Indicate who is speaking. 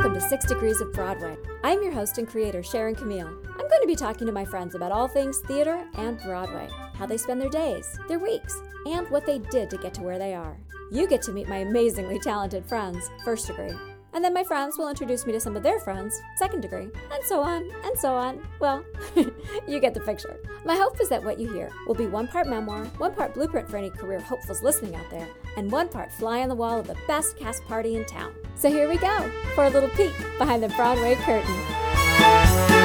Speaker 1: Welcome to Six Degrees of Broadway. I'm your host and creator, Sharon Camille. I'm going to be talking to my friends about all things theater and Broadway, how they spend their days, their weeks, and what they did to get to where they are. You get to meet my amazingly talented friends, first degree. And then my friends will introduce me to some of their friends, second degree, and so on, and so on. Well, you get the picture. My hope is that what you hear will be one part memoir, one part blueprint for any career hopefuls listening out there, and one part fly on the wall of the best cast party in town. So here we go for a little peek behind the Broadway curtain.